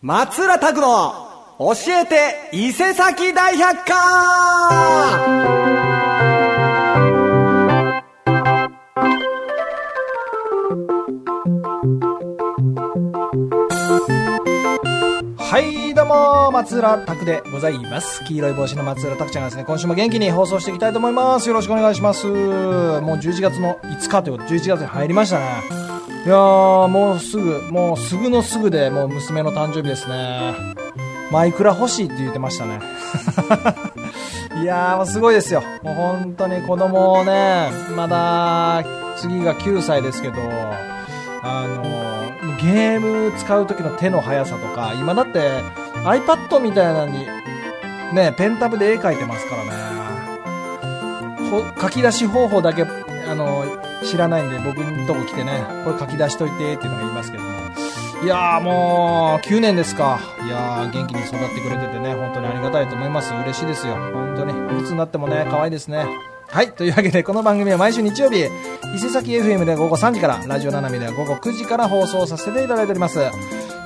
松浦拓の教えて伊勢崎大百科はい、どうも、松浦拓でございます。黄色い帽子の松浦拓ちゃんがですね、今週も元気に放送していきたいと思います。よろしくお願いします。もう11月の5日ということで、11月に入りましたね。いやー、もうすぐ、もうすぐのすぐで、もう娘の誕生日ですね。マイクラ欲しいって言ってましたね。いやー、もうすごいですよ。もう本当に子供をね、まだ、次が9歳ですけど、あのゲーム使う時の手の速さとか、今だって iPad みたいなのに、ね、ペンタブで絵描いてますからね。書き出し方法だけ、あの、知らないんで僕のとこ来てね、これ書き出しといてっていうのが言いますけども。いやーもう、9年ですか。いやー元気に育ってくれててね、本当にありがたいと思います。嬉しいですよ。本当に。いつになってもね、可愛いですね。はい。というわけで、この番組は毎週日曜日、伊勢崎 FM で午後3時から、ラジオ斜めでは午後9時から放送させていただいております。え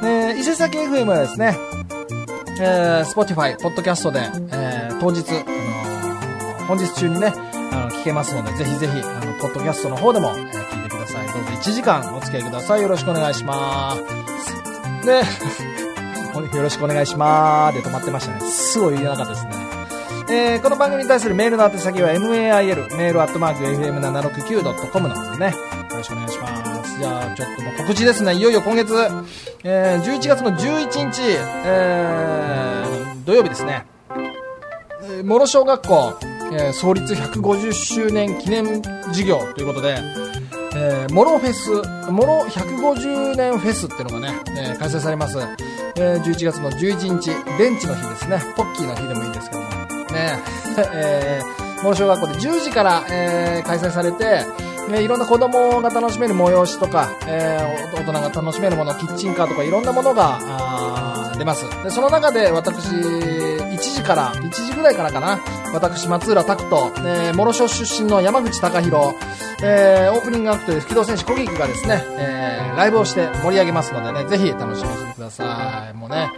ー伊勢崎 FM はですね、えー、Spotify、ポッドキャストで、えー当日、あのー本日中にね、あの、聞けますので、ぜひぜひ、あの、ポッドキャストの方でも、えー聞いてください。どうぞ1時間お付き合いください。よろしくお願いします。で、よろしくお願いします。で止まってましたね。すごい言えなかったですね。えーこの番組に対するメールの宛先は mail、メールアットマーク fm769.com なのでね、よろしくお願いします。じゃあ、ちょっともう告知ですね。いよいよ今月、えー11月の11日、えー土曜日ですね。えー諸小学校、えー創立150周年記念事業ということで、えー、モロフェス、モロ150年フェスっていうのがね、えー開催されます。えー11月の11日、ベンチの日ですね。ポッキーの日でもいいんですけども。ね、えー、諸小学校で10時から、えー開催されて、ね、いろんな子供が楽しめる催しとか、えー大人が楽しめるもの、キッチンカーとかいろんなものが、あ出ます。で、その中で私、1時から、1時ぐらいからかな、私、松浦拓人、えー、諸小出身の山口隆弘、えーオープニングアクトで吹き戸選手小菊がですね、えーライブをして盛り上げますのでね、ぜひ楽しみにしてください。もうね、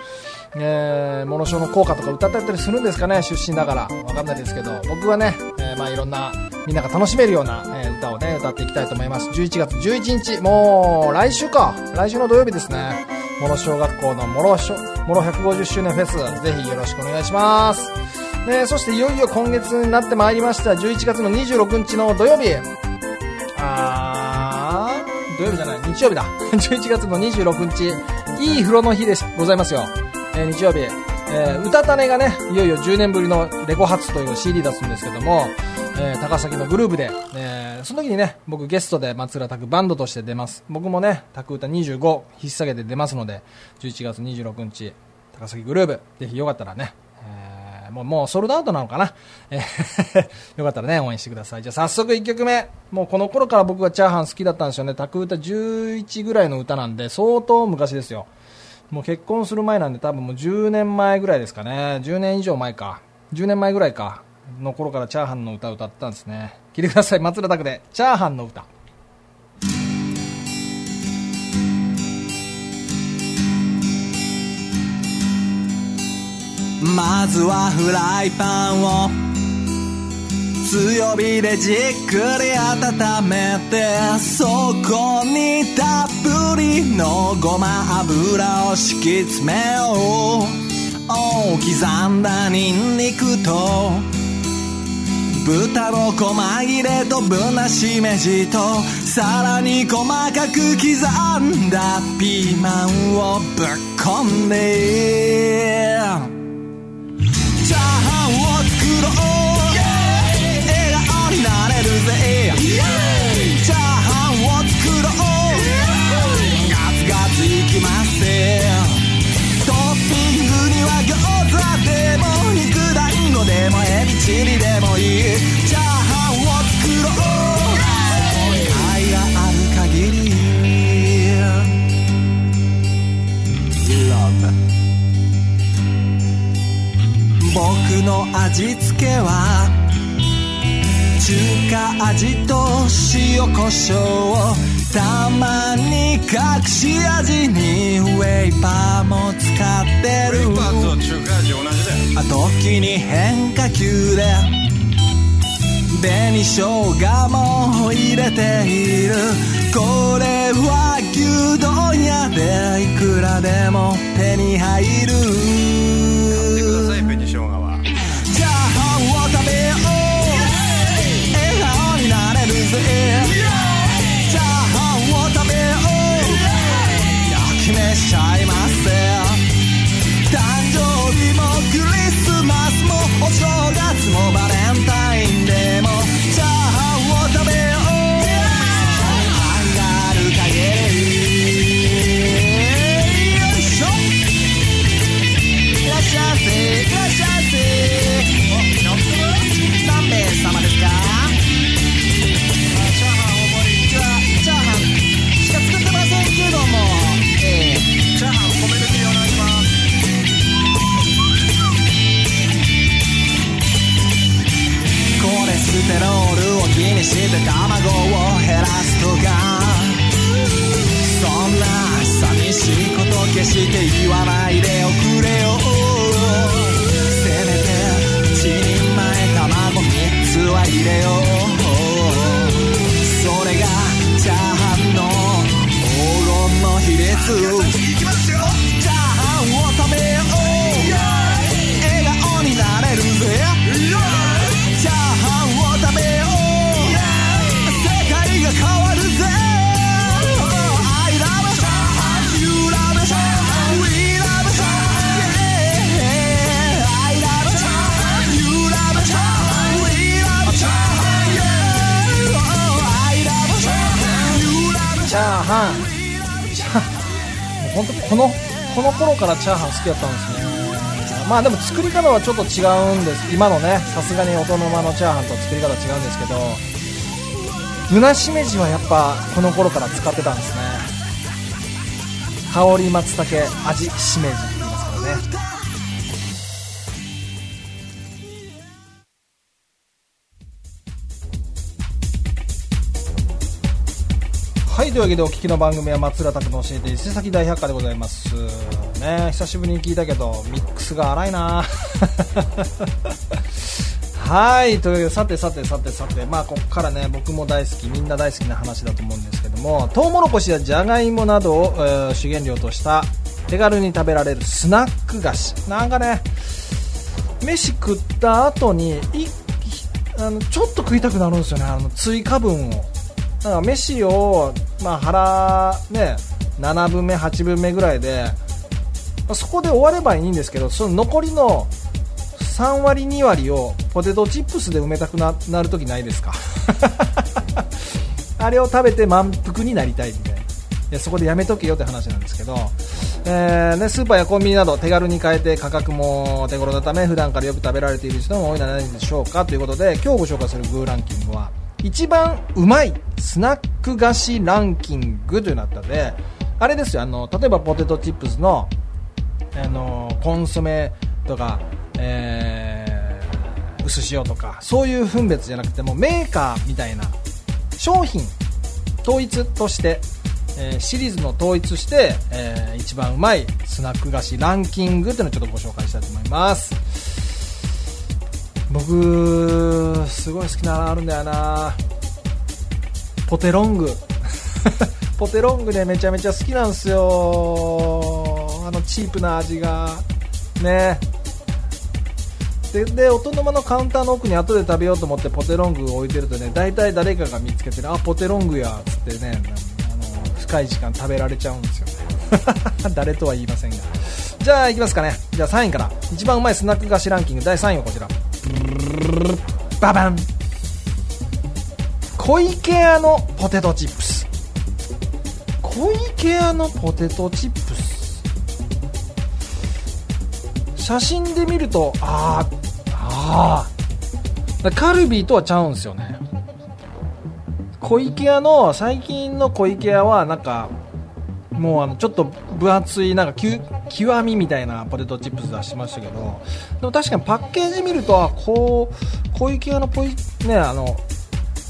えー、モノショーの効果とか歌ったりするんですかね、出身だから。わかんないですけど、僕はね、えーまあいろんな、みんなが楽しめるような、えー歌をね、歌っていきたいと思います。11月11日、もう、来週か。来週の土曜日ですね。モノ小学校のモロショ、モロ150周年フェス、ぜひよろしくお願いします。ね、そしていよいよ今月になってまいりました。11月の26日の土曜日。あー、土曜日じゃない、日曜日だ。11月の26日、いい風呂の日で、ございますよ。えー日曜日、えー、歌種がね、いよいよ10年ぶりのレコ発という CD 出すんですけども、えー高崎のグループで、えーその時にね、僕ゲストで松浦拓バンドとして出ます。僕もね、拓歌25引っ提げて出ますので、11月26日、高崎グループ、ぜひよかったらね、もう、もうソールドアウトなのかな、えー よかったらね、応援してください。じゃあ早速1曲目。もうこの頃から僕はチャーハン好きだったんですよね。拓歌11ぐらいの歌なんで、相当昔ですよ。もう結婚する前なんで多分もう10年前ぐらいですかね。10年以上前か。10年前ぐらいか。の頃からチャーハンの歌歌ったんですね。聞いてください。松浦拓で、チャーハンの歌。まずはフライパンを強火でじっくり温めてそこにたっぷりのごま油を敷き詰めよう。刻んだニンニクと豚の細切れとぶなしめじとさらに細かく刻んだピーマンをぶっ込んで。チャーハンを作ろう。笑顔になれるぜチャーハンを作ろう。ガツガツいきまっせトッピングには餃子でも肉団子でもエビチリでもいい僕の味付けは中華味と塩コショウをたまに隠し味にウェイパーも使ってる。ウェイパーと中華味同じだ。よ時に変化球で紅生姜も入れている。これは牛丼屋でいくらでも手に入る。して卵を減らすとかそんな寂しいこと決して言わないでおくれよせめて一人前卵3つは入れよう。それがチャーハンの黄金の比率本当このこの頃からチャーハン好きだったんですね。まあでも作り方はちょっと違うんです。今のねさすがに大人のチャーハンと作り方違うんですけどぶなしめじはやっぱこの頃から使ってたんですね。香り松茸味しめじって言いますからね。というわけでお聞きの番組は松浦拓の教えて伊勢崎大百科でございます。ね久しぶりに聞いたけどミックスが荒いな。はいというわけでさてさてさてさてまあここからね僕も大好きみんな大好きな話だと思うんですけどもトウモロコシやじゃがいもなどを、えー主原料とした手軽に食べられるスナック菓子。なんかね飯食った後にいあのちょっと食いたくなるんですよねあの追加分を。だか飯を、まあ、腹、ね、7分目、8分目ぐらいで、まあそこで終わればいいんですけどその残りの3割、2割をポテトチップスで埋めたくななるときないですか？あれを食べて満腹になりたいみたいな。いやそこでやめとけよって話なんですけど、えーね、スーパーやコンビニなど手軽に買えて価格も手頃なため普段からよく食べられている人も多いのではないでしょうか？ということで今日ご紹介するグーランキングは一番うまいスナック菓子ランキングというのがあったのであれですよあの例えばポテトチップスのあのコンソメとか、えー薄塩とかそういう分別じゃなくてもメーカーみたいな商品統一として、えーシリーズの統一して、えー一番うまいスナック菓子ランキングというのをちょっとご紹介したいと思います。僕すごい好きなのあるんだよな。ポテロング。ポテロングでめちゃめちゃ好きなんですよ。あのチープな味が。ね。でで大人のカウンターの奥に後で食べようと思ってポテロングを置いてるとね大体誰かが見つけてねあポテロングやっつってねあの深い時間食べられちゃうんですよね。誰とは言いませんが。じゃあいきますかね。じゃあ3位から。一番うまいスナック菓子ランキング第3位はこちら。ババン。小池屋のポテトチップス。小池屋のポテトチップス。写真で見るとあーあー。カルビーとはちゃうんですよね。小池屋の最近の小池屋はなんかもうあのちょっと分厚いなんかき極みみたいなポテトチップス出しましたけどでも確かにパッケージ見るとあこう小池屋のポイねあの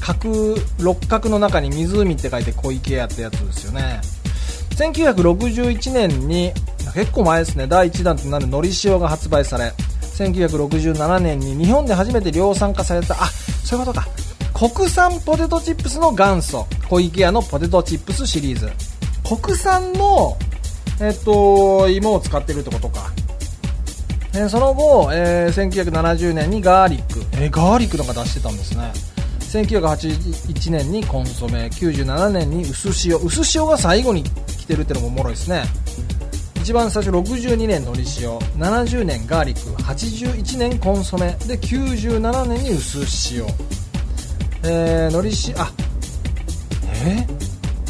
角六角の中に湖って書いて小池屋ってやつですよね。1961年に結構前ですね第1弾となるのり塩が発売され1967年に日本で初めて量産化されたあそういうことか。国産ポテトチップスの元祖小池屋のポテトチップスシリーズ。国産のえっと芋を使ってるってことか。えーその後、えー1970年にガーリック、えーガーリックなんか出してたんですね。1981年にコンソメ。97年に薄塩。薄塩が最後に来てるってのもおもろいですね。一番最初62年のり塩。70年ガーリック。81年コンソメ。で97年に薄塩。えー、のり塩あえー？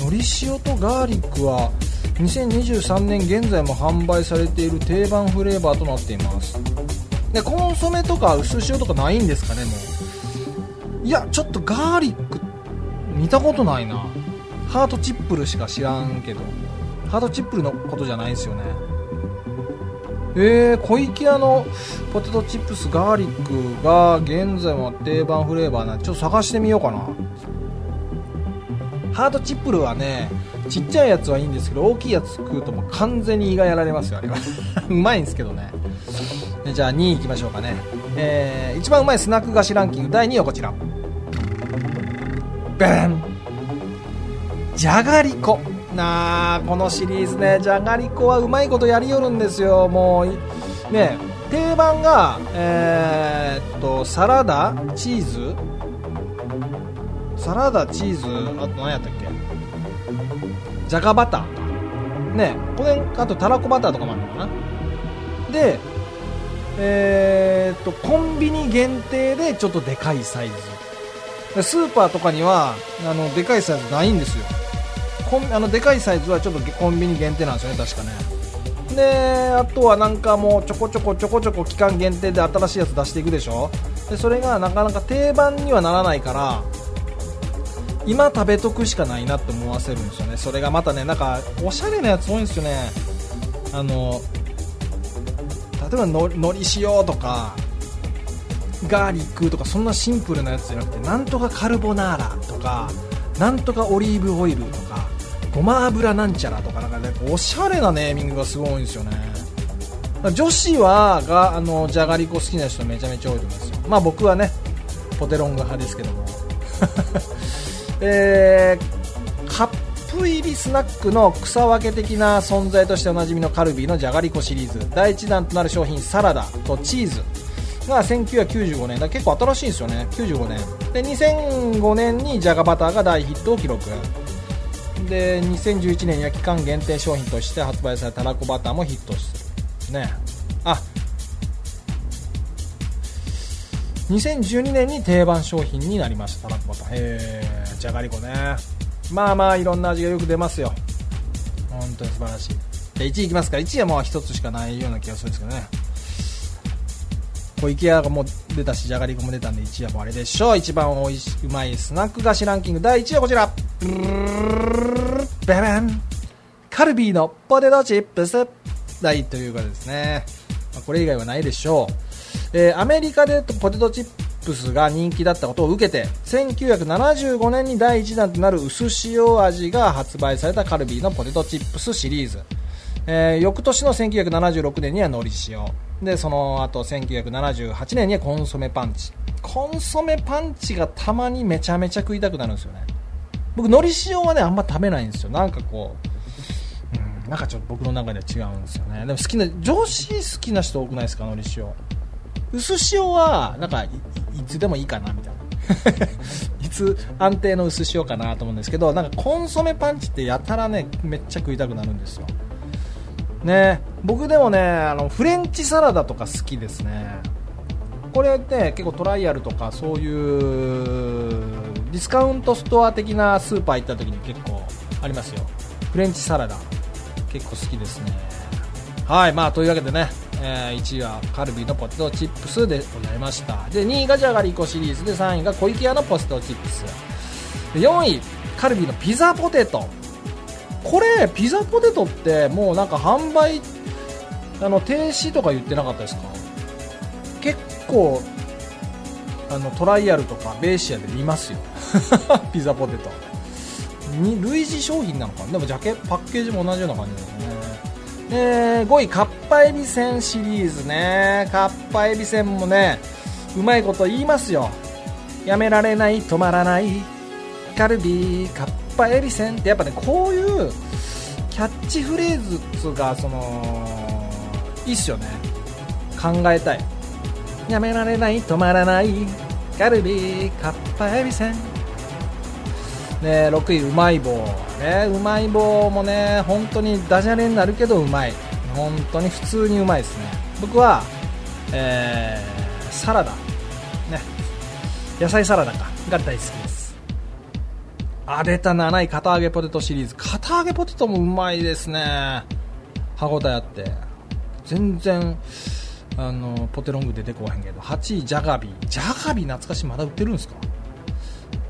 り塩とガーリックは2023年現在も販売されている定番フレーバーとなっています。でコンソメとか薄塩とかないんですかねもう。いやちょっとガーリック見たことないな。ハートチップルしか知らんけど。ハートチップルのことじゃないですよね。えー、小池屋のポテトチップスガーリックが現在も定番フレーバーなんでちょっと探してみようかな。ハートチップルはねちっちゃいやつはいいんですけど大きいやつ食うともう完全に胃がやられますよあれは。うまいんですけどね。じゃあ2位いきましょうかね。えー、一番うまいスナック菓子ランキング第2位はこちら。ベン。じゃがりこ。なあこのシリーズねじゃがりこはうまいことやりよるんですよ。もうね定番がえーっとサラダチーズ。サラダチーズあと何やったっけ？じゃがバター。かねこれあとたらこバターとかもあるのかな？でえーっとコンビニ限定でちょっとでかいサイズ。スーパーとかにはあのでかいサイズないんですよ。コンあのでかいサイズはちょっとコンビニ限定なんですよね確かね。であとはなんかもうちょこちょこちょこちょこ期間限定で新しいやつ出していくでしょ？でそれがなかなか定番にはならないから今食べとくしかないなって思わせるんですよね。それがまたねなんかおしゃれなやつ多いんですよね。あの例えばののり塩とかガーリックとかそんなシンプルなやつじゃなくてなんとかカルボナーラとかなんとかオリーブオイルとかごま油なんちゃらとかなんかねおしゃれなネーミングがすごいんですよね。女子はがあのじゃがりこ好きな人めちゃめちゃ多いと思いますよ。まあ僕はねポテロング派ですけども。えーカップ入りスナックの草分け的な存在としておなじみのカルビーのじゃがりこシリーズ。第1弾となる商品サラダとチーズが1995年。だ結構新しいんですよね。95年。で2005年にじゃがバターが大ヒットを記録。で2011年には期間限定商品として発売されたたらこバターもヒットしてる。ね。あ2012年に定番商品になりました。たらこバタへえじゃがりこね。まあまあいろんな味がよく出ますよ。本当に素晴らしい。で1位いきますか1位はもう1つしかないような気がするんですけどね。小池屋がもう出たしじゃがりこも出たんで1位はもうあれでしょう。一番おいしうまいスナック菓子ランキング。第1位はこちら。ベベンカルビーのポテトチップス。第ということですね、これ以外はないでしょう、えーアメリカでポテトチップスが人気だったことを受けて1975年に第1弾となる薄塩味が発売されたカルビーのポテトチップスシリーズ。えー翌年の1976年にはのり塩。でその後1978年にはコンソメパンチ。コンソメパンチがたまにめちゃめちゃ食いたくなるんですよね。僕のり塩はねあんま食べないんですよ。なんかこう、なんかちょっと僕の中では違うんですよね。でも好きな女子好きな人多くないですかのり塩。薄塩はなんかいつでもいいかなみたいな。いつ安定の薄塩かなと思うんですけどなんかコンソメパンチってやたらねめっちゃ食いたくなるんですよ。ね僕でもねあのフレンチサラダとか好きですね。これって結構トライアルとかそういうディスカウントストア的なスーパー行った時に結構ありますよ。フレンチサラダ結構好きですね。はいまあというわけでね、えー1位はカルビーのポテトチップスでございました。で2位がじゃがりこシリーズで3位が小池屋のポテトチップス。で4位カルビーのピザポテト。これピザポテトってもうなんか販売あの停止とか言ってなかったですか？結構あのトライアルとかベーシアで見ますよ。ピザポテト。に類似商品なのかでもジャケパッケージも同じような感じですねえー5位かっぱえびせんシリーズね。かっぱえびせんもねうまいこと言いますよ。やめられない止まらない。カルビーかっぱえびせんってやっぱねこういうキャッチフレーズっつうかそのいいっすよね。考えたい。やめられない止まらない。カルビーかっぱえびせん。ね、6位うまい棒、ね、うまい棒もね本当にダジャレになるけどうまい。本当に普通にうまいですね。僕は、えーサラダ、ね、野菜サラダか。が大好きです。あ出た7位堅揚げポテトシリーズ。堅揚げポテトもうまいですね。歯ごたえあって。全然あのポテロング出てこへんけど。8位ジャガビー。ジャガビー懐かしい。まだ売ってるんですか？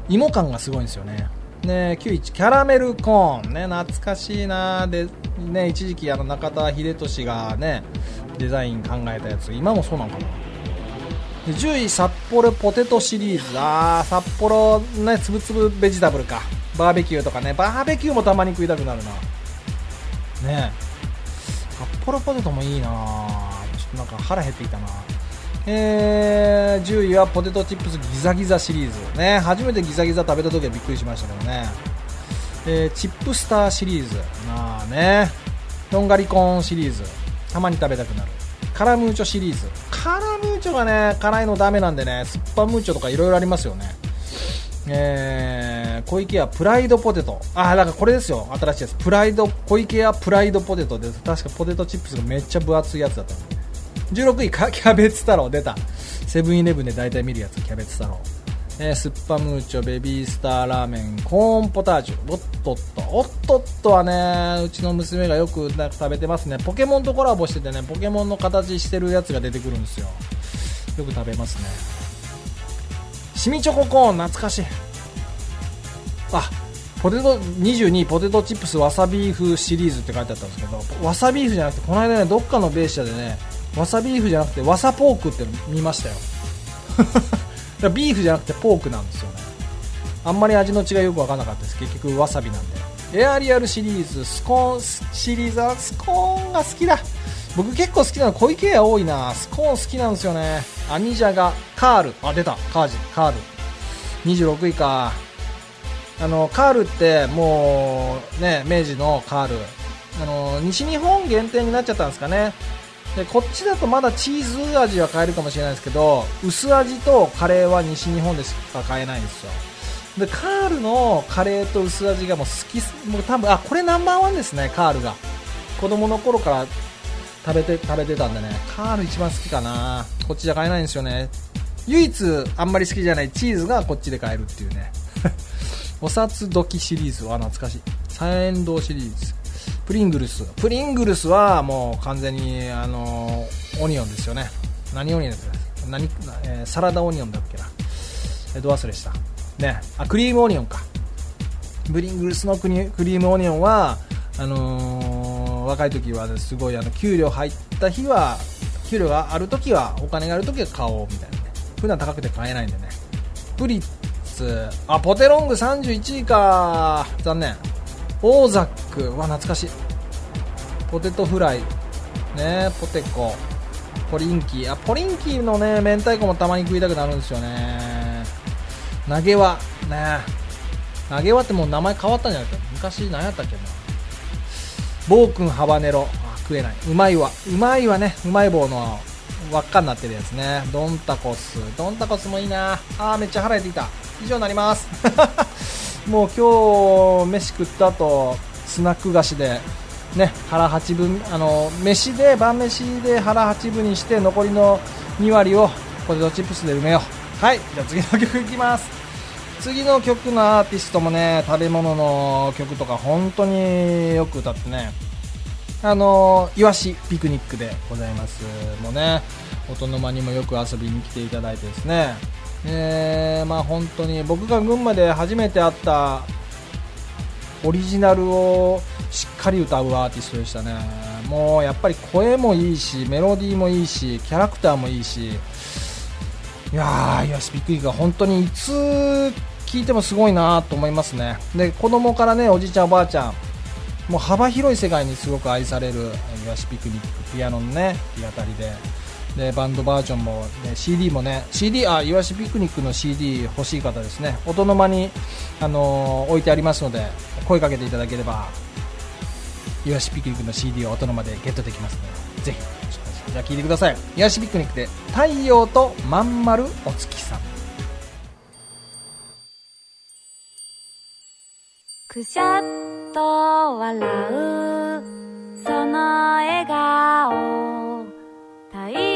芋感がすごいんですよね。ね、9位キャラメルコーン、ね、懐かしいなで、ね、一時期あの中田英寿が、ね、デザイン考えたやつ。今もそうなのかな。で10位札幌ポテトシリーズ。あー札幌、ね、つぶつぶベジタブルか。バーベキューとかね。バーベキューもたまに食いたくなるな。ね。札幌ポテトもいいなちょっとなんか腹減ってきたなえー、10位はポテトチップスギザギザシリーズね。初めてギザギザ食べた時はびっくりしましたけどね、えーチップスターシリーズ。まあね。ロンガリコーンシリーズ。たまに食べたくなる。カラムーチョシリーズ。カラムーチョがね辛いのダメなんでね。スッパムーチョとかいろいろありますよね。えー、小池屋プライドポテト。ああだからこれですよ。新しいやつ。プライド小池屋プライドポテトです。確かポテトチップスがめっちゃ分厚いやつだった16位かキャベツ太郎出た。セブンイレブンで大体見るやつキャベツ太郎、えースッパムーチョベビースターラーメンコーンポタージュ。おっとっと。おっとっとはねうちの娘がよくなんか食べてますね。ポケモンとコラボしててねポケモンの形してるやつが出てくるんですよ。よく食べますね。シミチョココーン懐かしい。あポテト22ポテトチップスわさビーフシリーズって書いてあったんですけどわさビーフじゃなくてこの間ねどっかのベーシアでねわさビーフじゃなくてわさポークって見ましたよ。ビーフじゃなくてポークなんですよね。あんまり味の違いよく分からなかったです。結局わさびなんで。エアリアルシリーズスコーンシリーズはスコーンが好きだ。僕結構好きなの小池屋多いな。スコーン好きなんですよね。アニジャガカール。あ出た。カージ。カール。26位か。あのカールってもうね明治のカール。あの西日本限定になっちゃったんですかねでこっちだとまだチーズ味は買えるかもしれないですけど薄味とカレーは西日本でしか買えないんですよ。でカールのカレーと薄味がもう好きもう多分あこれナンバーワンですねカールが。子供の頃から食べて食べてたんでね。カール一番好きかな。こっちじゃ買えないんですよね。唯一あんまり好きじゃないチーズがこっちで買えるっていうね。お札時シリーズは懐かしい。三円堂シリーズ。プリングルス。プリングルスはもう完全にあのオニオンですよね。何オニオンですか何、えーサラダオニオンだっけな。えーど忘れした。ね。あクリームオニオンか。ブリングルスのクリクリームオニオンはあのー若い時はすごいあの給料入った日は給料がある時はお金がある時は買おうみたいなね。普段高くて買えないんでね。プリッツ。あポテロング31位か。残念。オーザックは懐かしい。ポテトフライ。ねポテコ。ポリンキー。あポリンキーのね明太子もたまに食いたくなるんですよね。投げ輪。ね。投げ輪ってもう名前変わったんじゃないですか昔何やったっけな。暴君ハバネロ。あ食えない。うまいわ。うまいわね。うまい棒の輪っかになってるやつね。ドンタコス。ドンタコスもいいな。あーめっちゃ腹減ってきた。以上になります。もう今日飯食った後スナック菓子でね腹8分あの飯で晩飯で腹8分にして残りの2割をポテトチップスで埋めよう。はいじゃあ次の曲いきます。次の曲のアーティストもね食べ物の曲とか本当によく歌ってね。あのいわしピクニックでございますもうね音の間にもよく遊びに来ていただいてですね。えー、まあ本当に僕が群馬で初めて会ったオリジナルをしっかり歌うアーティストでしたねもうやっぱり声もいいしメロディーもいいしキャラクターもいいしいやー、イワシビックリが本当にいつ聞いてもすごいなと思いますね。で、子供からね、おじいちゃん、おばあちゃん、もう幅広い世界にすごく愛されるいわしピクニック、ピアノのね、日当たりで。でバンドバージョンも、ね、CD もね CD あイワシピクニックの CD 欲しい方ですね。音の間に、あのー、置いてありますので声かけていただければイワシピクニックの CD を音の間でゲットできますのでぜひじゃあ聞いてください。イワシピクニックで「太陽とまん丸お月さん」くしゃっと笑うその笑顔。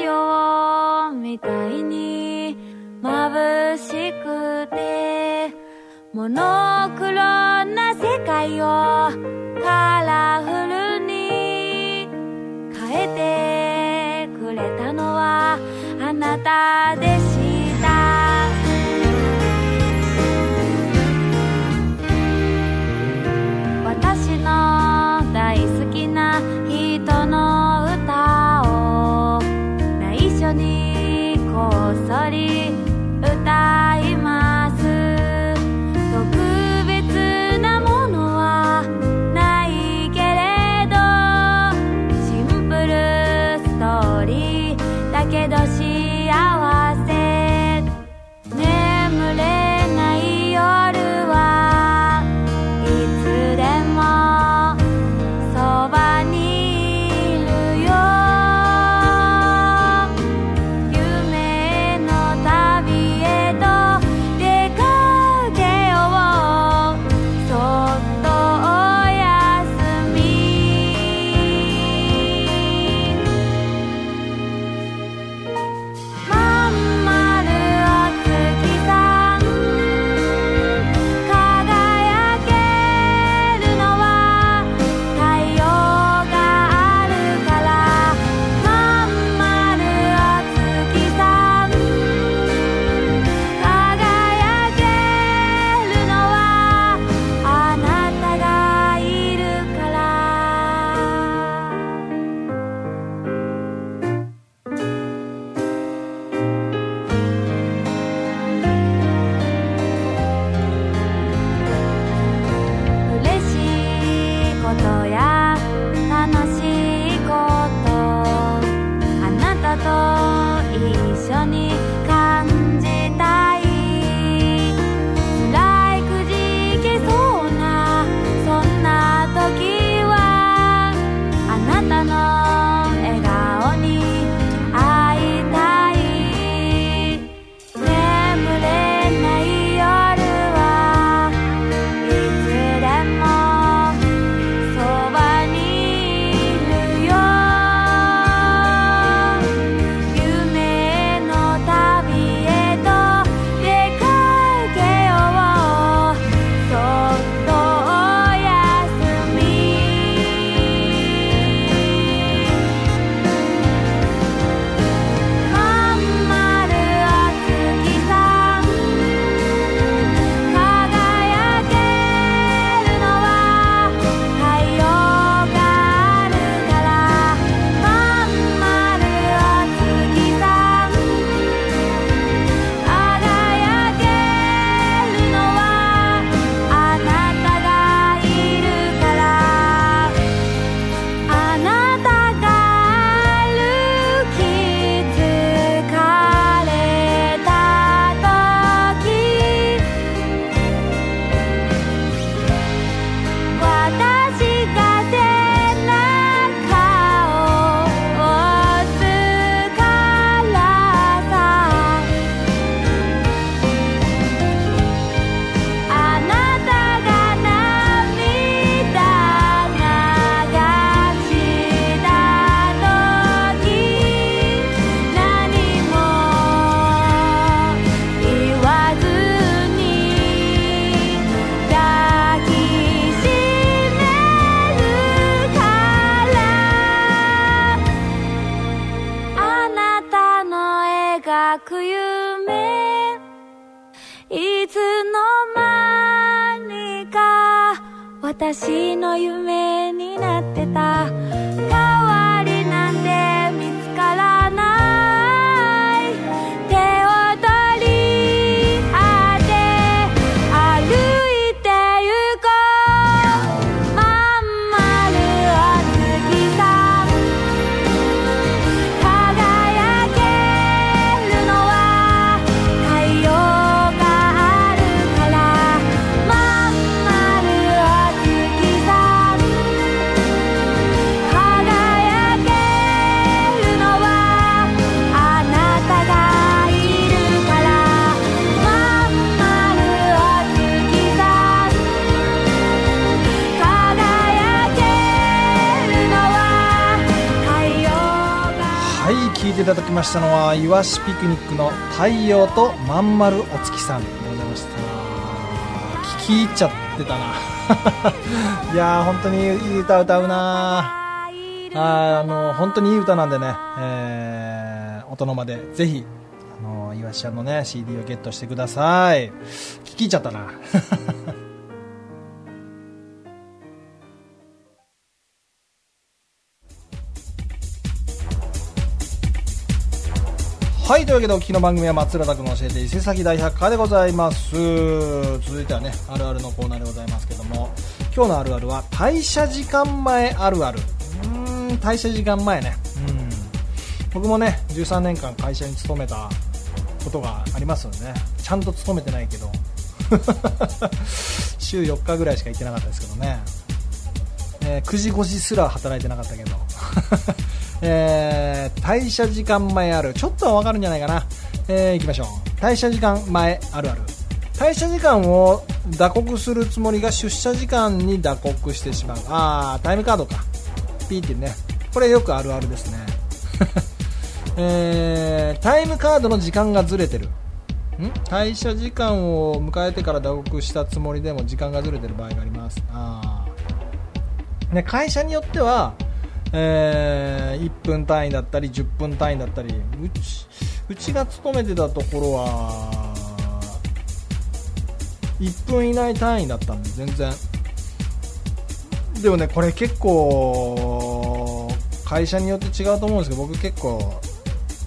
よみたいに眩しくてモノクロな世界をカラフルに変えてくれたのはあなたでしたく夢。いつの間にか私の夢になってた。ただきましたのはイワシピクニックの太陽とまんまるお月さん。でございました。聞き入っちゃってたな。いやー本当にいい歌歌うなあーあの本当にいい歌なんでね、えー、音の間でぜひあのイワシちゃんのね CD をゲットしてください。聞き入っちゃったな はい、というわけでお聞きの番組は松浦拓の教えて伊勢崎大百科でございます。続いてはね、あるあるのコーナーでございますけども、今日のあるあるは退社時間前あるある。うん、退社時間前ね。うん。僕もね、13年間会社に勤めたことがありますのでね、ちゃんと勤めてないけど、週4日ぐらいしか行ってなかったですけどね。えー9時5時すら働いてなかったけど、えー退社時間前ある。ちょっとは分かるんじゃないかな、えー、いきましょう。退社時間前あるある。退社時間を打刻するつもりが出社時間に打刻してしまう。ああタイムカードか。ピーってね。これよくあるあるですね、えータイムカードの時間がずれてる。ん？退社時間を迎えてから打刻したつもりでも時間がずれてる場合があります。あー。ね、会社によっては、えー1分単位だったり10分単位だったり。うちうちが勤めてたところは1分以内単位だったんで全然。でもねこれ結構会社によって違うと思うんですけど僕結構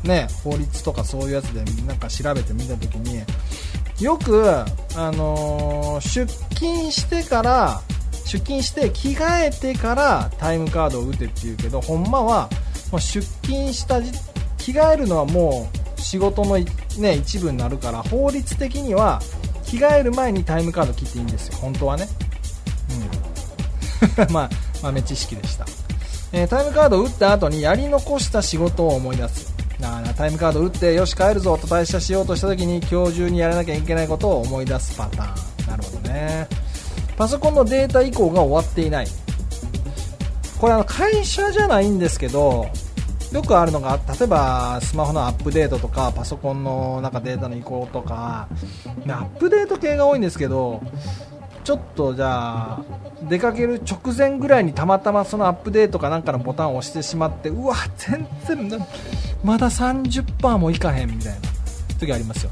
ね法律とかそういうやつでなんか調べてみた時によく、あのー出勤してから出勤して着替えてからタイムカードを打てっていうけどほんまはもう出勤した着替えるのはもう仕事の、ね、一部になるから法律的には着替える前にタイムカード切っていいんですよ本当はね、うん。まあ、豆知識でした、えータイムカードを打った後にやり残した仕事を思い出す。あータイムカードを打ってよし帰るぞと退社しようとした時に今日中にやらなきゃいけないことを思い出すパターン。なるほどね。パソコンのデータ移行が終わっていない。これあの会社じゃないんですけどよくあるのが例えばスマホのアップデートとかパソコンのなんかデータの移行とかアップデート系が多いんですけどちょっとじゃあ出かける直前ぐらいにたまたまそのアップデートかなんかのボタンを押してしまってうわ全然まだ30%もいかへんみたいな時ありますよ。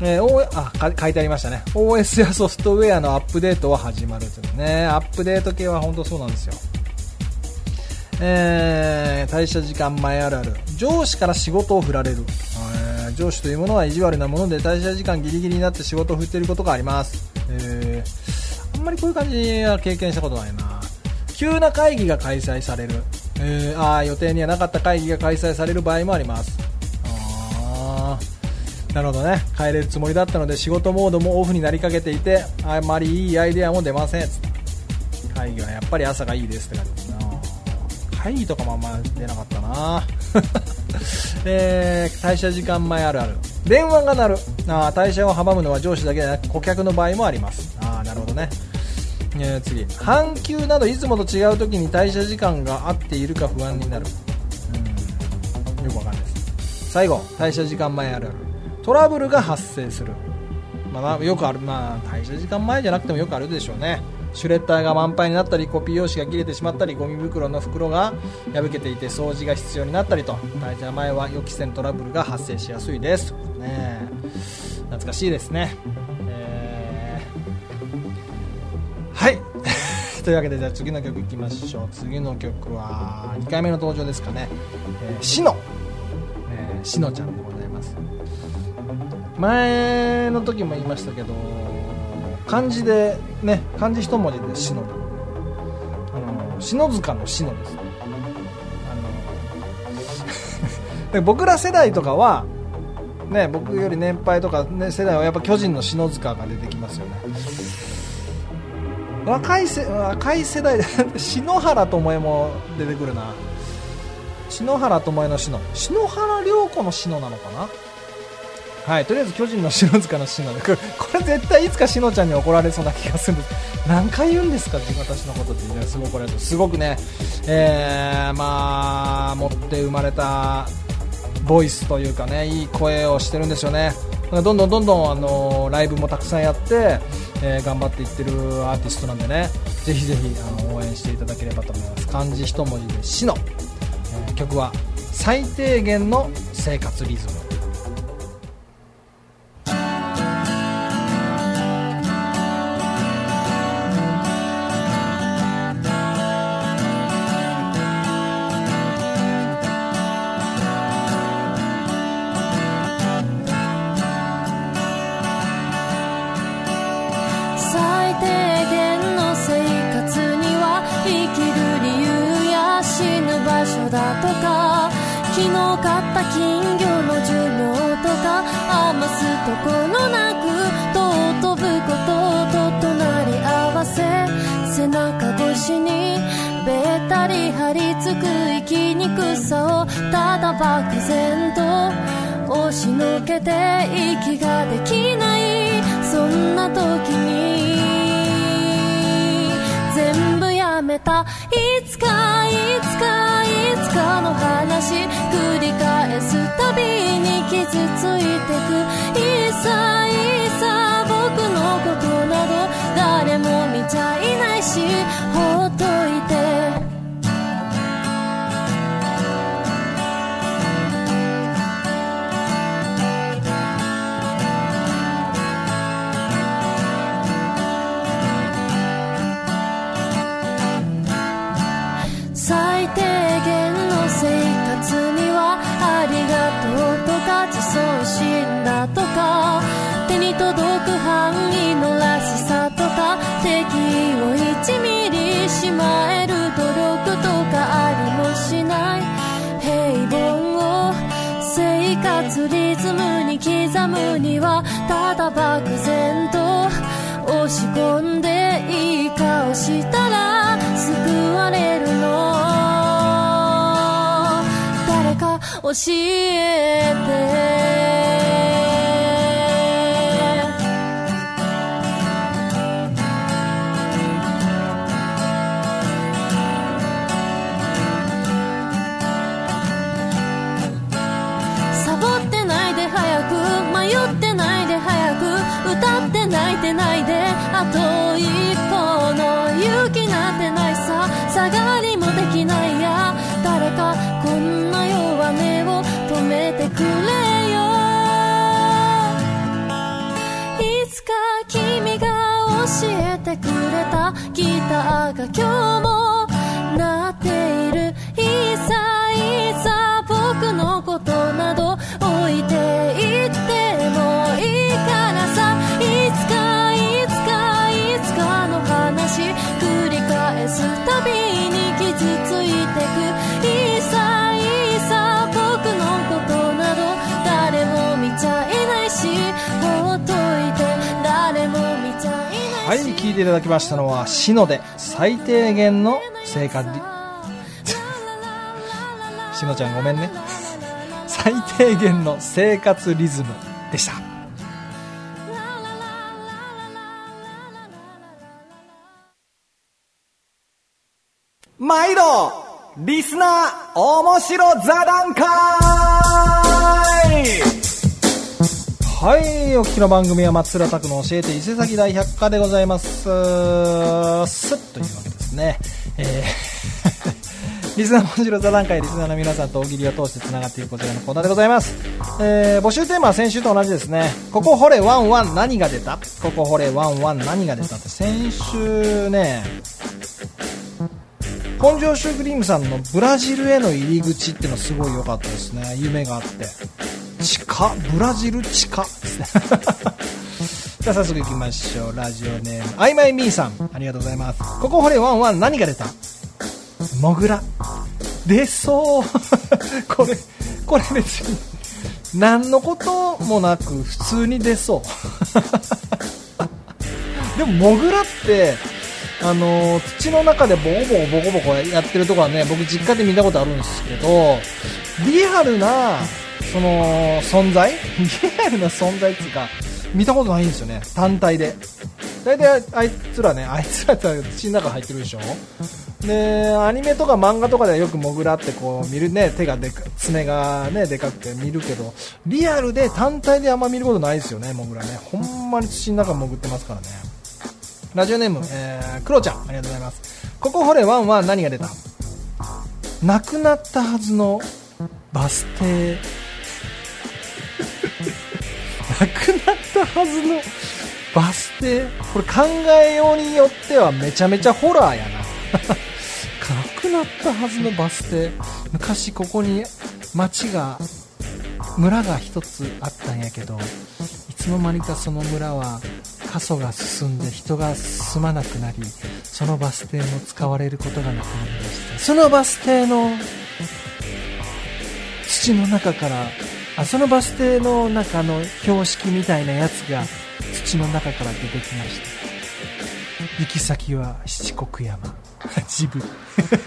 えー O あ書いてありましたね。OS やソフトウェアのアップデートは始まるというね。アップデート系は本当そうなんですよ。えー退社時間前あるある。上司から仕事を振られる、え上司というものは意地悪なもので退社時間ギリギリになって仕事を振っていることがあります、えーあんまりこういう感じは経験したことないな。急な会議が開催される、えーあ予定にはなかった会議が開催される場合もあります。なるほどね。帰れるつもりだったので仕事モードもオフになりかけていてあまりいいアイデアも出ません。会議はやっぱり朝がいいですって書いてますな。会議とかもあんま出なかったな。えー退社時間前あるある。電話が鳴る。あー退社を阻むのは上司だけでなく顧客の場合もあります。あーなるほどね。えー次。半休などいつもと違う時に退社時間が合っているか不安になる。うん。よくわかんないです。最後。退社時間前あるある。トラブルが発生するまあ、よくある、まあ、退社時間前じゃなくてもよくあるでしょうね。シュレッダーが満杯になったり、コピー用紙が切れてしまったり、ゴミ袋の袋が破けていて掃除が必要になったりと、退社前は予期せぬトラブルが発生しやすいです。ね懐かしいですね。えーはい。というわけで、じゃあ次の曲いきましょう。次の曲は、2回目の登場ですかね。えー、しの。えーしのちゃんでございます。前の時も言いましたけど漢字でね漢字一文字で「篠」あの篠塚の篠です。あので僕ら世代とかはね僕より年配とか、ね、世代はやっぱ巨人の篠塚が出てきますよね。若いせ若い世代で 篠原とも出てくるな。篠原ともえの篠篠原涼子の篠なのかな？はい、とりあえず巨人の篠塚の篠でこれ絶対いつか篠ちゃんに怒られそうな気がするんです。何回言うんですかって私のことって、ね、すごくれすごくね、えー、まあ持って生まれたボイスというかねいい声をしてるんですよね。どんどんどんどんあのライブもたくさんやって、えー頑張っていってるアーティストなんでね。ぜひぜひあの応援していただければと思います。漢字一文字で「篠」えー曲は「最低限の生活リズム」だとか昨日買った金魚の寿命とか余すところなく尊ぶことと隣り合わせ背中越しにべったり張り付く生きにくさをただ漠然と押しのけて息ができないそんな時に全部やめた。いつかいつかいつかの話繰り返すたびに傷ついてく。いさいさ僕のことなど誰も見ちゃいないししまえる努力とかありもしない。平凡を生活リズムに刻むにはただ漠然と押し込んでいい顔したら救われるの。誰か教えて。しの「で最低限の生活。リしのちゃんごめんね。最低限の生活リズムでした。毎度リスナー面白座はいお聞きの番組は松浦拓の教えて伊勢崎大百科でございます。すっというわけですね。えー リスナー面白座談会リスナーの皆さんと大喜利を通してつながっているこちらのコーナーでございます、えー募集テーマは先週と同じですね。ここ掘れワンワン何が出た？ここ掘れワンワン何が出たって先週ね本庄シュークリームさんのブラジルへの入り口ってのすごい良かったですね。夢があって。地下ブラジル地下ですねじゃあ早速行きましょう。ラジオネームあいまいみーさん。ありがとうございます。ここ掘れワンワン何が出た？モグラ。出そう。これこれ別に何のこともなく普通に出そう。でもモグラってあの土の中でボコボコボコボコやってるとこはね僕実家で見たことあるんですけどリアルなその存在？リアルな存在っていうか見たことないんですよね。単体で。大体あいつらねあいつらって土の中入ってるでしょ？でアニメとか漫画とかではよくモグラってこう見るね手がでか爪がねでかくて見るけどリアルで単体であんま見ることないですよねモグラね。ほんまに土の中潜ってますからね。ラジオネーム、えー、クロちゃんありがとうございます。ここ掘れワンは何が出た？なくなったはずのバス停なくなったはずのバス停。これ考えようによってはめちゃめちゃホラーやな。なくなったはずのバス停。昔ここに町が村が一つあったんやけどいつの間にかその村は過疎が進んで人が住まなくなりそのバス停も使われることがなくなりました。そのバス停の土の中からあそのバス停の中の標識みたいなやつが土の中から出てきました。行き先は七国山。自分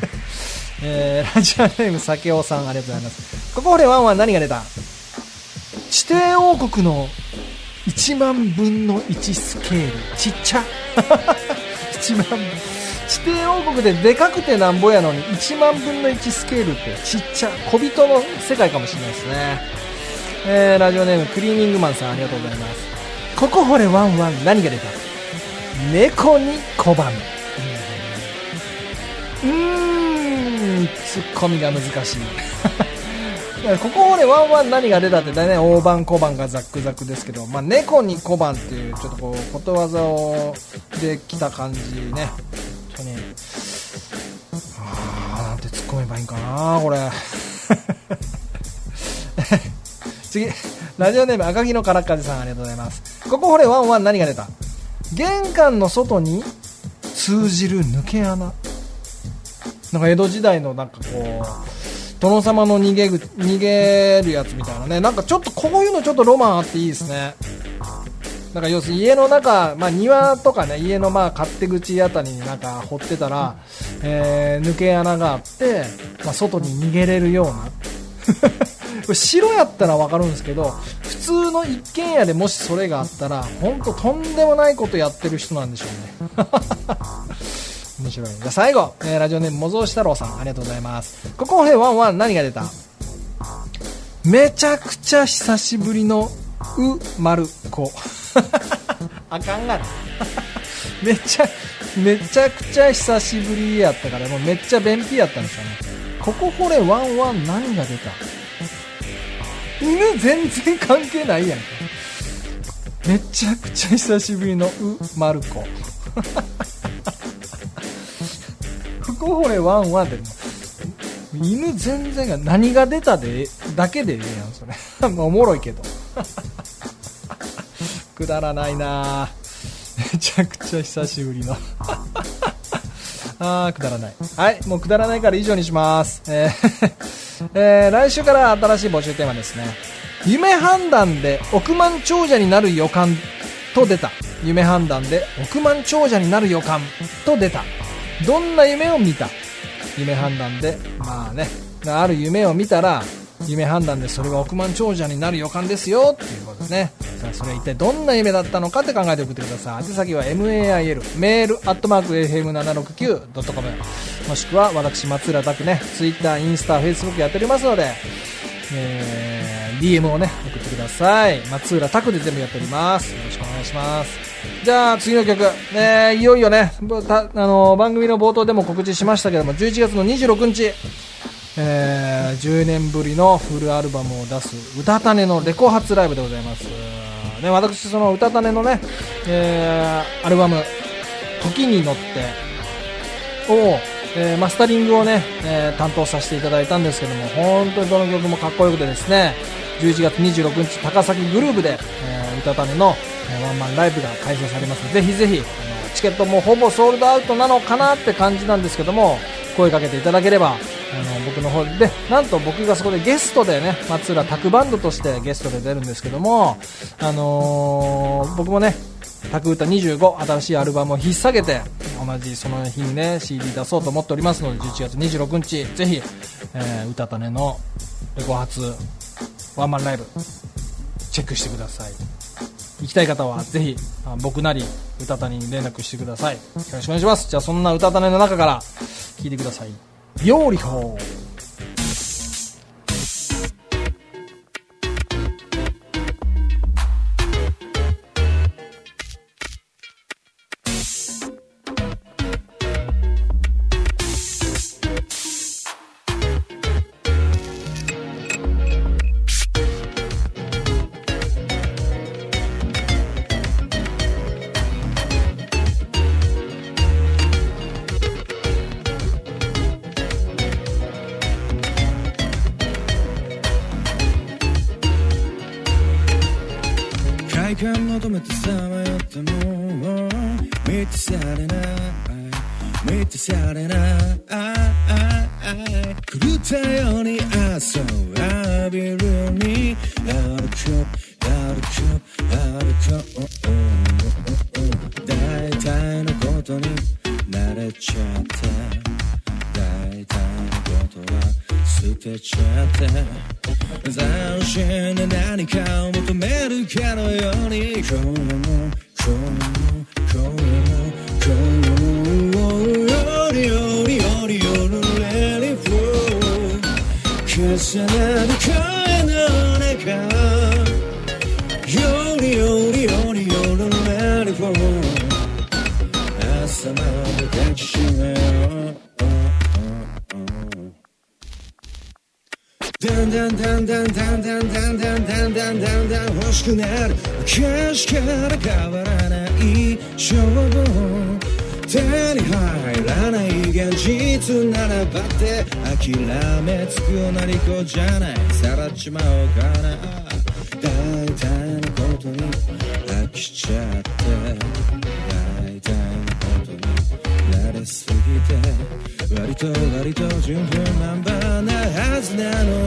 えー、ラジオネーム酒尾さんありがとうございます。ここでワンは何が出た？地底王国の1万分の1スケール。ちっちゃ。1万分。地底王国ででかくてなんぼやのに1万分の1スケールってちっちゃ。小人の世界かもしれないですね、えー、ラジオネームクリーニングマンさんありがとうございます。ここ掘れワンワン何が出た？猫に小判。うーんツッコミが難しい。ここでワンワン何が出たって大体大判小判がザックザクですけど、まあ、猫に小判っていうちょっとこうことわざをできた感じね。本当にあーなんて突っ込めばいいんかなこれ。次ラジオネーム赤木のからっかじさんありがとうございます。ここほれワンワン何が出た？玄関の外に通じる抜け穴。なんか江戸時代のなんかこう殿様の逃げぐ逃げるやつみたいなね。なんかちょっとこういうのちょっとロマンあっていいですね。なんか要するに家の中、まあ、庭とかね家のまあ勝手口あたりになんか掘ってたら、えー、抜け穴があって、まあ、外に逃げれるような。れ白やったら分かるんですけど普通の一軒家でもしそれがあったら本当とんでもないことやってる人なんでしょうね 面白い。じゃあ最後、えーラジオネーム、模造太郎さん、ありがとうございます。ここへワンワン何が出た？めちゃくちゃ久しぶりの、う、まる、こ。あかんがな。めちゃ、めちゃくちゃ久しぶりやったから、もうめっちゃ便秘やったんですよね。ここほれワンワン何が出た？犬全然関係ないやん。めちゃくちゃ久しぶりの、う、まるこ。ここほれワンワンで犬全然が何が出たでだけでええやんそれ。おもろいけど。くだらないなめちゃくちゃ久しぶりの。あーくだらない。はいもうくだらないから以上にします。えー えー来週から新しい募集テーマですね。夢判断で億万長者になる予感と出た。夢判断で億万長者になる予感と出た。どんな夢を見た？夢判断でまあねある夢を見たら夢判断でそれが億万長者になる予感ですよ。っていうことですね。さあそれは一体どんな夢だったのかって考えて送ってください。宛先は MAIL メールアットマーク FM769.com もしくは私松浦拓ね Twitter インスタ Facebook やっておりますのでえー DM をね送ってください。松浦拓で全部やっております。よろしくお願いします。じゃあ次の曲、ね、いよいよねあの番組の冒頭でも告知しましたけども11月の26日。えー10年ぶりのフルアルバムを出す「うたたね」のレコ発ライブでございます、ね、私そのうたたねのね、えーアルバム「時に乗って」を、えーマスタリングをね、えー担当させていただいたんですけども本当にどの曲もかっこよくてですね11月26日高崎グルーブで、えー、うたたねの、えワンマンライブが開催されます。のでぜひぜひあのチケットもほぼソールドアウトなのかなって感じなんですけども声かけていただければあの僕の方でなんと僕がそこでゲストでね松浦拓バンドとしてゲストで出るんですけども、あのー僕もねタク歌25新しいアルバムを引っ提げて同じその日にね CD 出そうと思っておりますので11月26日ぜひ、えー、歌たねのレコ発ワンマンライブチェックしてください。行きたい方はぜひ僕なり歌谷に連絡してください。よろしくお願いします。じゃあそんな歌種の中から聞いてください。料理法めてさまよっても満たされない。満たされない。狂ったように遊ぶ。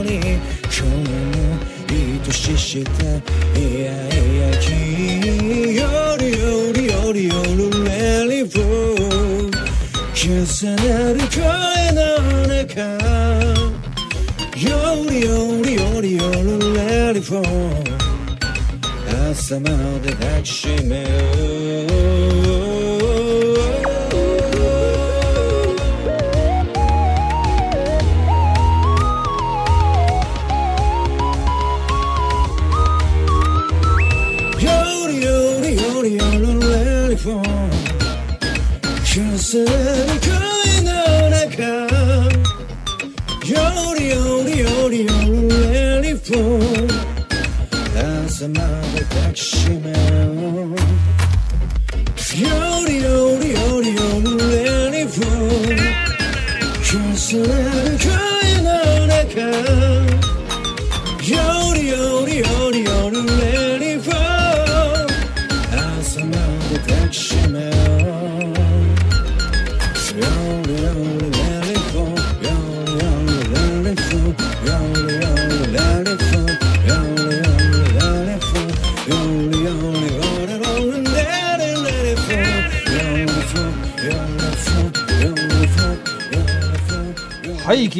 に今日もいい年していやいや君よりよりよりよりレリフォー重なる声の中よりよりよりよりレリフォー朝まで抱きしめよ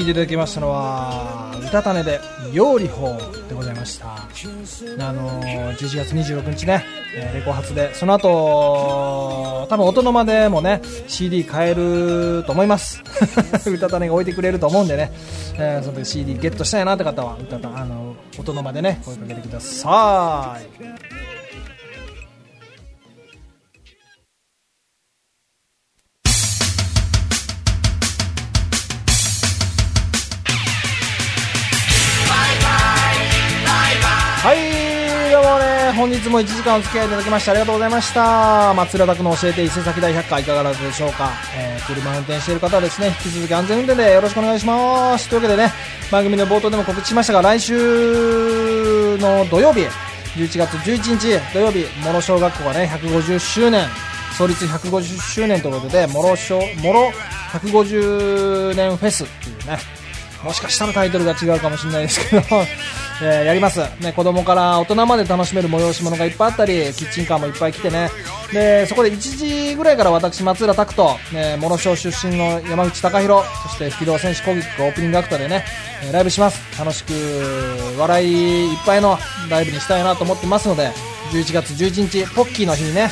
いていただきましたのは歌種で料理法でございました。あのー11月26日ね、えーレコ発でその後多分音の間でもね CD 買えると思います。歌種が置いてくれると思うんでね、えーその時 CD ゲットしたいなって方は歌種あの音の間でね声かけてください。も1時間お付き合いいただきましてありがとうございました。松浦拓の教えて伊勢崎大百科いかがだったでしょうか、えー車運転している方はですね。引き続き安全運転でよろしくお願いします。というわけでね番組の冒頭でも告知しましたが来週の土曜日11月11日土曜日諸小学校がね150周年。創立150周年ということで諸小諸150年フェスっていうねもしかしたらタイトルが違うかもしれないですけど、えやります、ね、子供から大人まで楽しめる催し物がいっぱいあったりキッチンカーもいっぱい来てね、でそこで1時ぐらいから私松浦拓と、ね、諸省出身の山口貴弘そして機動戦士攻撃オープニングアクターでねライブします。楽しく笑いいっぱいのライブにしたいなと思ってますので11月11日ポッキーの日にね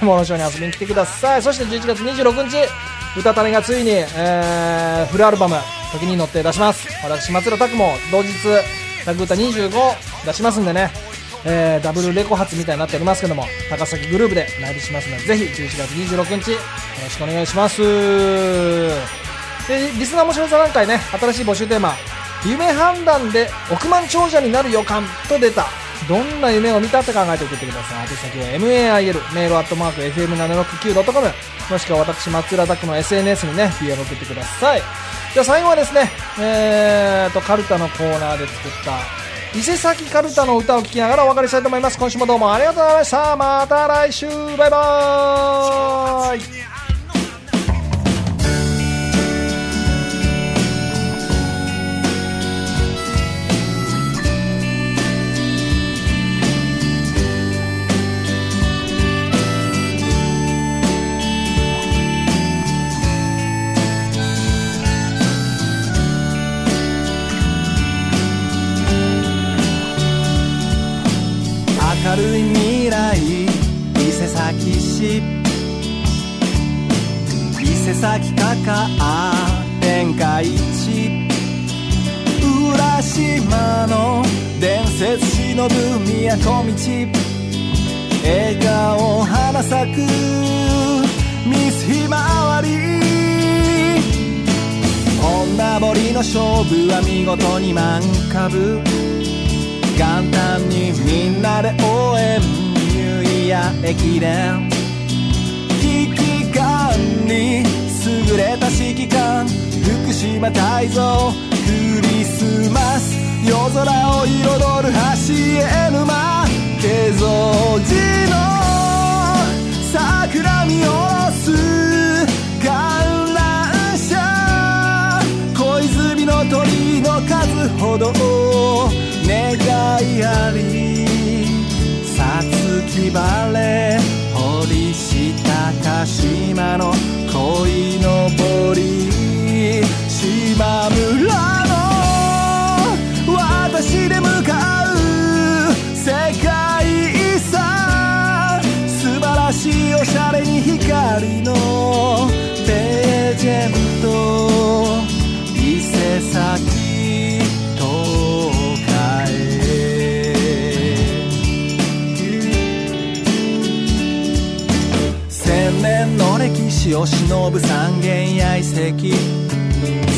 諸省に遊びに来てください。そして11月26日歌種がついに、えーフルアルバム「時に乗って」出します。私松浦拓も同日「タグ歌25」出しますんでね。えーダブルレコ発みたいになっておりますけども高崎グループでライブしますのでぜひ11月26日よろしくお願いします。でリスナー面白座談会ね新しい募集テーマ夢判断で億万長者になる予感と出たどんな夢を見たって考えて送ってください。宛先は MAIL メールアットマーク FM769.com もしくは私松浦拓の SNS にね PM 送ってください。じゃあ最後はですねえーとカルタのコーナーで作った伊勢崎カルタの歌を聴きながらお別れしたいと思います。今週もどうもありがとうございました。また来週。バイバーイか天下一浦島の伝説忍ぶ都道。笑顔花咲くミスひまわり。女堀の勝負は見事に満株。元旦にみんなで応援ニューイヤー駅伝。優れた指揮官福島泰造クリスマス夜空を彩る橋へ沼継蔵寺の桜見下ろす観覧車小泉の鳥の数。ほど願いありさつき晴れ堀下鹿島ののぼり島村。を忍ぶ三軒や遺跡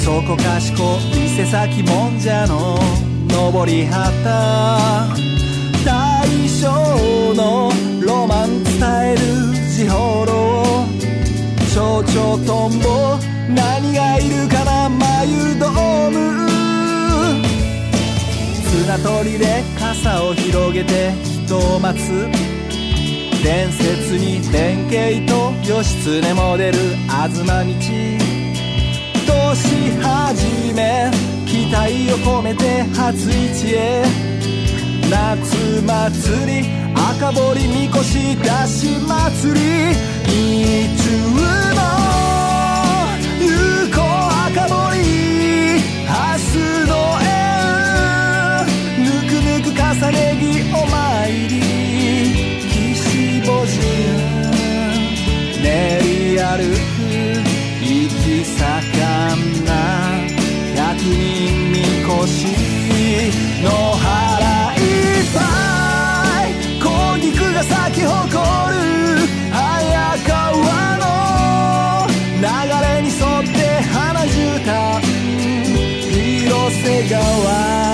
そこかしこ伊勢崎もんじゃの登り旗大正のロマン伝える地方路蝶々トンボ何がいるかな眉ドーム。綱取りで傘を広げて人を待つ。伝説に弁慶と義経も出る東道年始め期待を込めて初市へ夏祭り赤堀みこし出し祭り日中の有効赤堀明日の縁ぬくぬく重ね着お参り野原いっぱい小菊が咲き誇る。早川の流れに沿って花絨毯。広瀬川。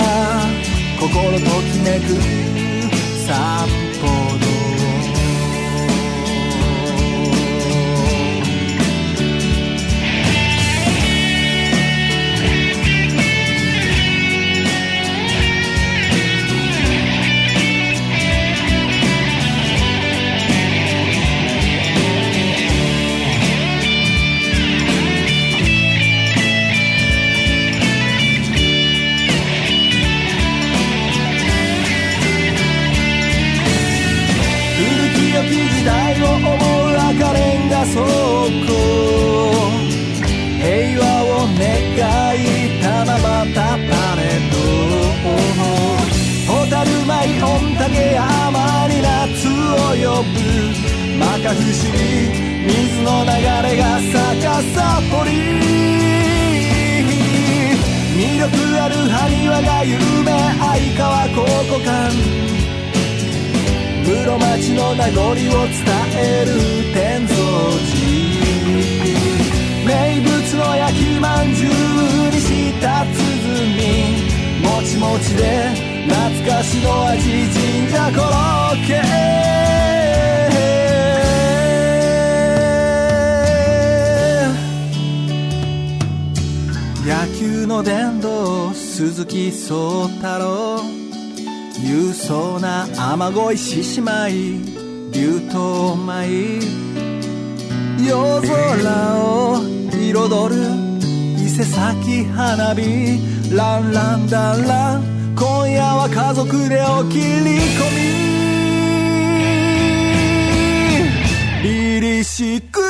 摩訶不思議水の流れが逆さ堀魅力ある埴輪が有名相川高校館室町の名残を伝える天蔵寺名物の焼きまんじゅうにした鼓もちもちで懐かしの味神社コロッケ。伝道鈴木宗太郎勇壮な雨乞い獅子舞竜頭舞夜空を彩る伊勢崎花火ランランダンラン今夜は家族でお切り込み凛々しく